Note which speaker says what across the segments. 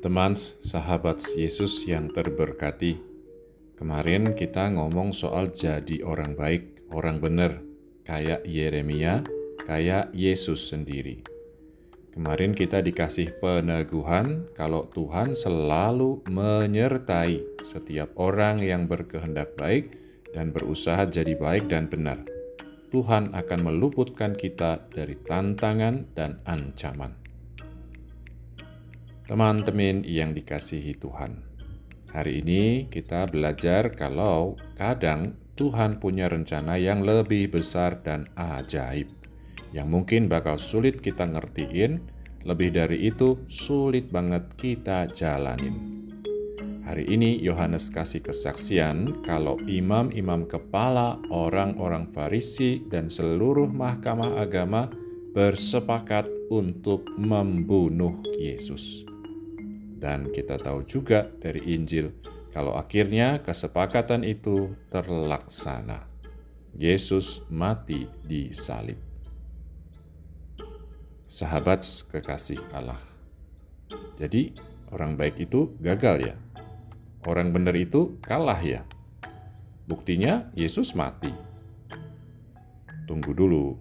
Speaker 1: Teman sahabat Yesus yang terberkati, kemarin kita ngomong soal jadi orang baik, orang benar, kayak Yeremia, kayak Yesus sendiri. Kemarin kita dikasih peneguhan kalau Tuhan selalu menyertai setiap orang yang berkehendak baik dan berusaha jadi baik dan benar. Tuhan akan meluputkan kita dari tantangan dan ancaman. Teman-teman yang dikasihi Tuhan, hari ini kita belajar kalau kadang Tuhan punya rencana yang lebih besar dan ajaib, yang mungkin bakal sulit kita ngertiin, lebih dari itu sulit banget kita jalanin. Hari ini Yohanes kasih kesaksian kalau imam-imam kepala, orang-orang Farisi, dan seluruh mahkamah agama bersepakat untuk membunuh Yesus. Dan kita tahu juga dari Injil kalau akhirnya kesepakatan itu terlaksana. Yesus mati di salib. Sahabat kekasih Allah. Jadi, orang baik itu gagal ya? orang benar itu kalah ya. Buktinya Yesus mati. Tunggu dulu.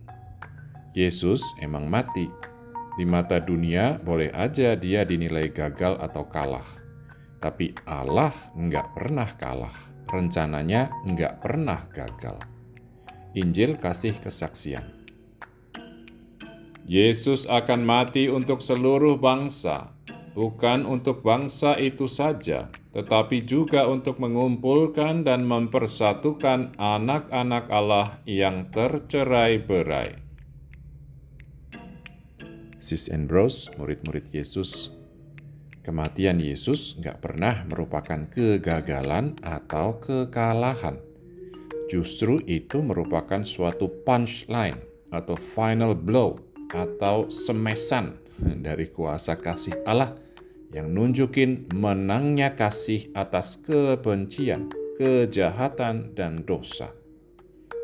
Speaker 1: Yesus emang mati. Di mata dunia boleh aja dia dinilai gagal atau kalah. Tapi Allah nggak pernah kalah. Rencananya nggak pernah gagal. Injil kasih kesaksian. Yesus akan mati untuk seluruh bangsa, bukan untuk bangsa itu saja, tetapi juga untuk mengumpulkan dan mempersatukan anak-anak Allah yang tercerai-berai. Sis and Bros, murid-murid Yesus, kematian Yesus nggak pernah merupakan kegagalan atau kekalahan. Justru itu merupakan suatu punchline atau final blow atau semesan dari kuasa kasih Allah yang nunjukin menangnya kasih atas kebencian, kejahatan, dan dosa.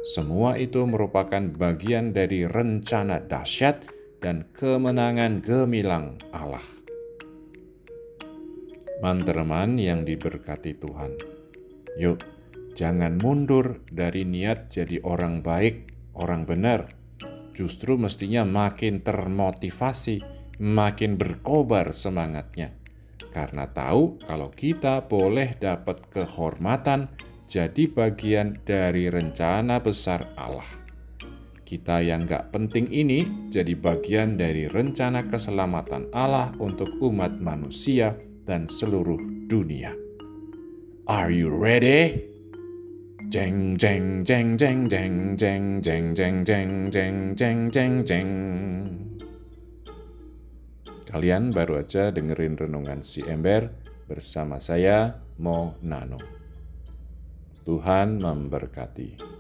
Speaker 1: Semua itu merupakan bagian dari rencana dahsyat dan kemenangan gemilang Allah. Mantereman yang diberkati Tuhan, yuk jangan mundur dari niat jadi orang baik, orang benar. Justru mestinya makin termotivasi makin berkobar semangatnya. Karena tahu kalau kita boleh dapat kehormatan jadi bagian dari rencana besar Allah. Kita yang gak penting ini jadi bagian dari rencana keselamatan Allah untuk umat manusia dan seluruh dunia. Are you ready? Jeng jeng jeng jeng jeng jeng jeng jeng jeng jeng jeng jeng jeng Kalian baru aja dengerin renungan si ember bersama saya, Mo Nano. Tuhan memberkati.